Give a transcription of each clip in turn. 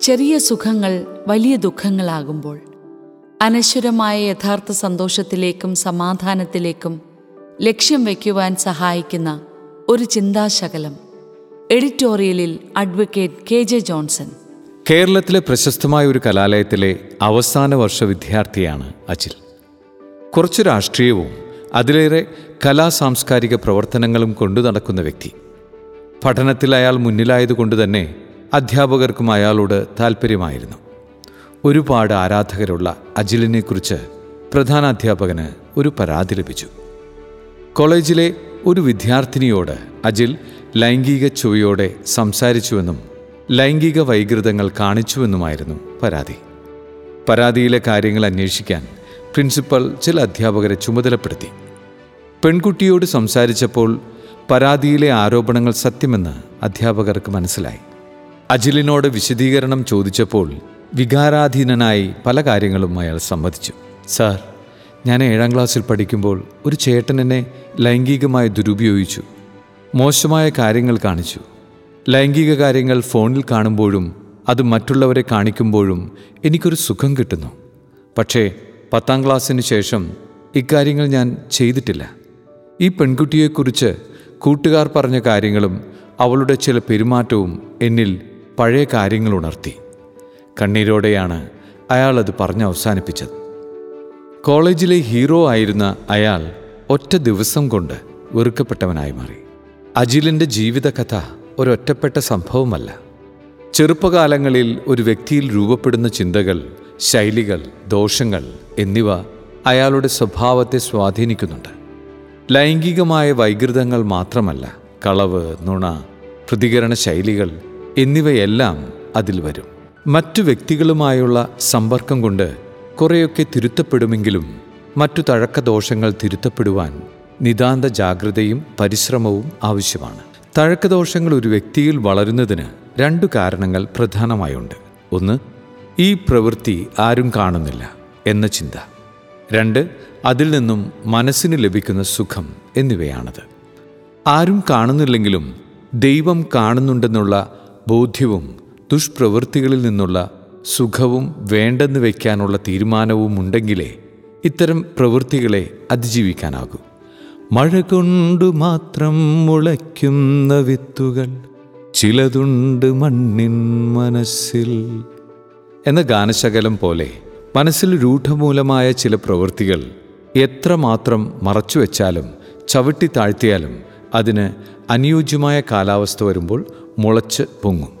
ചെറിയ സുഖങ്ങൾ വലിയ ദുഃഖങ്ങളാകുമ്പോൾ അനശ്വരമായ യഥാർത്ഥ സന്തോഷത്തിലേക്കും സമാധാനത്തിലേക്കും ലക്ഷ്യം വയ്ക്കുവാൻ സഹായിക്കുന്ന ഒരു ചിന്താശകലം. എഡിറ്റോറിയലിൽ അഡ്വക്കേറ്റ് കെ ജെ ജോൺസൺ. കേരളത്തിലെ പ്രശസ്തമായ ഒരു കലാലയത്തിലെ അവസാന വർഷ വിദ്യാർത്ഥിയാണ് അജിൽ. കുറച്ച് രാഷ്ട്രീയവും അതിലേറെ കലാ സാംസ്കാരിക പ്രവർത്തനങ്ങളും കൊണ്ടു നടക്കുന്ന വ്യക്തി. പഠനത്തിൽ അയാൾ മുന്നിലായതുകൊണ്ട് തന്നെ അധ്യാപകർക്കും അയാളോട് താല്പര്യമായിരുന്നു ഒരുപാട് ആരാധകരുള്ള അജിലിനെക്കുറിച്ച് പ്രധാനാധ്യാപകന് ഒരു പരാതി ലഭിച്ചു. കോളേജിലെ ഒരു വിദ്യാർത്ഥിനിയോട് അജിൽ ലൈംഗിക ചുവയോടെ സംസാരിച്ചുവെന്നും ലൈംഗിക വൈകൃതങ്ങൾ കാണിച്ചുവെന്നുമായിരുന്നു പരാതി. പരാതിയിലെ കാര്യങ്ങൾ അന്വേഷിക്കാൻ പ്രിൻസിപ്പൽ ചില അധ്യാപകരെ ചുമതലപ്പെടുത്തി. പെൺകുട്ടിയോട് സംസാരിച്ചപ്പോൾ പരാതിയിലെ ആരോപണങ്ങൾ സത്യമെന്ന് അധ്യാപകർക്ക് മനസ്സിലായി. അജിലിനോട് വിശദീകരണം ചോദിച്ചപ്പോൾ വികാരാധീനനായി പല കാര്യങ്ങളും അയാൾ സമ്മതിച്ചു. സാർ ഞാൻ ഏഴാം ക്ലാസ്സിൽ പഠിക്കുമ്പോൾ ഒരു ചേട്ടൻ എന്നെ ലൈംഗികമായി ദുരുപയോഗിച്ചു. മോശമായ കാര്യങ്ങൾ കാണിച്ചു. ലൈംഗിക കാര്യങ്ങൾ ഫോണിൽ കാണുമ്പോഴും അത് മറ്റുള്ളവരെ കാണിക്കുമ്പോഴും എനിക്കൊരു സുഖം കിട്ടുന്നു. പക്ഷേ പത്താം ക്ലാസ്സിന് ശേഷം ഇക്കാര്യങ്ങൾ ഞാൻ ചെയ്തിട്ടില്ല. ഈ പെൺകുട്ടിയെക്കുറിച്ച് കൂട്ടുകാർ പറഞ്ഞ കാര്യങ്ങളും അവളുടെ ചില പെരുമാറ്റവും എന്നിൽ പഴയ കാര്യങ്ങൾ ഉണർത്തി. കണ്ണീരോടെയാണ് അയാൾ അത് പറഞ്ഞ് അവസാനിപ്പിച്ചത്. കോളേജിലെ ഹീറോ ആയിരുന്ന അയാൾ ഒറ്റ ദിവസം കൊണ്ട് വെറുക്കപ്പെട്ടവനായി മാറി. അജിലിന്റെ ജീവിതകഥ ഒരൊറ്റപ്പെട്ട സംഭവമല്ല. ചെറുപ്പകാലങ്ങളിൽ ഒരു വ്യക്തിയിൽ രൂപപ്പെടുന്ന ചിന്തകൾ ശൈലികൾ ദോഷങ്ങൾ എന്നിവ അയാളുടെ സ്വഭാവത്തെ സ്വാധീനിക്കുന്നുണ്ട്. ലൈംഗികമായ വൈകൃതങ്ങൾ മാത്രമല്ല കളവ് നുണ പ്രതികരണ ശൈലികൾ എന്നിവയെല്ലാം അതിൽ വരും. മറ്റു വ്യക്തികളുമായുള്ള സമ്പർക്കം കൊണ്ട് കുറേയൊക്കെ തിരുത്തപ്പെടുമെങ്കിലും മറ്റു തഴക്കദോഷങ്ങൾ തിരുത്തപ്പെടുവാൻ നിതാന്ത ജാഗ്രതയും പരിശ്രമവും ആവശ്യമാണ്. തഴക്കദോഷങ്ങൾ ഒരു വ്യക്തിയിൽ വളരുന്നതിന് രണ്ടു കാരണങ്ങൾ പ്രധാനമായുണ്ട്. ഒന്ന് ഈ പ്രവൃത്തി ആരും കാണുന്നില്ല എന്ന ചിന്ത. രണ്ട് അതിൽ നിന്നും മനസ്സിന് ലഭിക്കുന്ന സുഖം എന്നിവയാണത്. ആരും കാണുന്നില്ലെങ്കിലും ദൈവം കാണുന്നുണ്ടെന്നുള്ള ബോധ്യവും ദുഷ്പ്രവൃത്തികളിൽ നിന്നുള്ള സുഖവും വേണ്ടെന്ന് വയ്ക്കാനുള്ള തീരുമാനവും ഉണ്ടെങ്കിലേ ഇത്തരം പ്രവൃത്തികളെ അതിജീവിക്കാനാകൂ. മഴ കൊണ്ടു മാത്രം മുളയ്ക്കുന്ന വിത്തുകൾ ചിലതുണ്ട് മണ്ണിൻ മനസ്സിൽ. എന്ന ഗാനശകലം പോലെ മനസ്സിൽ രൂഢമൂലമായ ചില പ്രവൃത്തികൾ എത്രമാത്രം മറച്ചുവെച്ചാലും ചവിട്ടി താഴ്ത്തിയാലും അതിന് അനുയോജ്യമായ കാലാവസ്ഥ വരുമ്പോൾ മുളച്ച് പൊങ്ങും.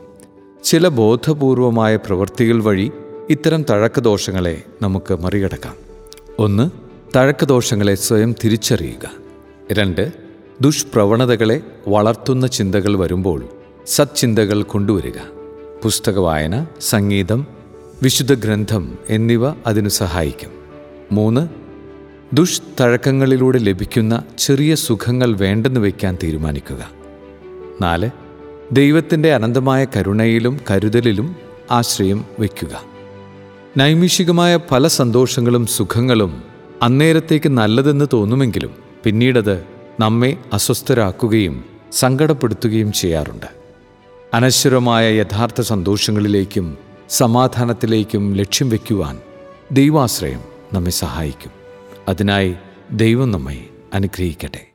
ചില ബോധപൂർവമായ പ്രവൃത്തികൾ വഴി ഇത്തരം തഴക്കദോഷങ്ങളെ നമുക്ക് മറികടക്കാം. ഒന്ന് തഴക്കദോഷങ്ങളെ സ്വയം തിരിച്ചറിയുക. രണ്ട് ദുഷ്പ്രവണതകളെ വളർത്തുന്ന ചിന്തകൾ വരുമ്പോൾ സത്ചിന്തകൾ കൊണ്ടുവരിക. പുസ്തക വായന സംഗീതം വിശുദ്ധ ഗ്രന്ഥം എന്നിവ അതിനു സഹായിക്കും. മൂന്ന് ദുഷ്തഴക്കങ്ങളിലൂടെ ലഭിക്കുന്ന ചെറിയ സുഖങ്ങൾ വേണ്ടെന്ന് വയ്ക്കാൻ തീരുമാനിക്കുക. നാല് ദൈവത്തിന്റെ അനന്തമായ കരുണയിലും കരുതലിലും ആശ്രയം വയ്ക്കുക. നൈമിഷികമായ പല സന്തോഷങ്ങളും സുഖങ്ങളും അന്നേരത്തേക്ക് നല്ലതെന്ന് തോന്നുമെങ്കിലും പിന്നീടത് നമ്മെ അസ്വസ്ഥരാക്കുകയും സങ്കടപ്പെടുത്തുകയും ചെയ്യാറുണ്ട്. അനശ്വരമായ യഥാർത്ഥ സന്തോഷങ്ങളിലേക്കും സമാധാനത്തിലേക്കും ലക്ഷ്യം വയ്ക്കുവാൻ ദൈവാശ്രയം നമ്മെ സഹായിക്കും. അതിനായി ദൈവം നമ്മെ അനുഗ്രഹിക്കട്ടെ.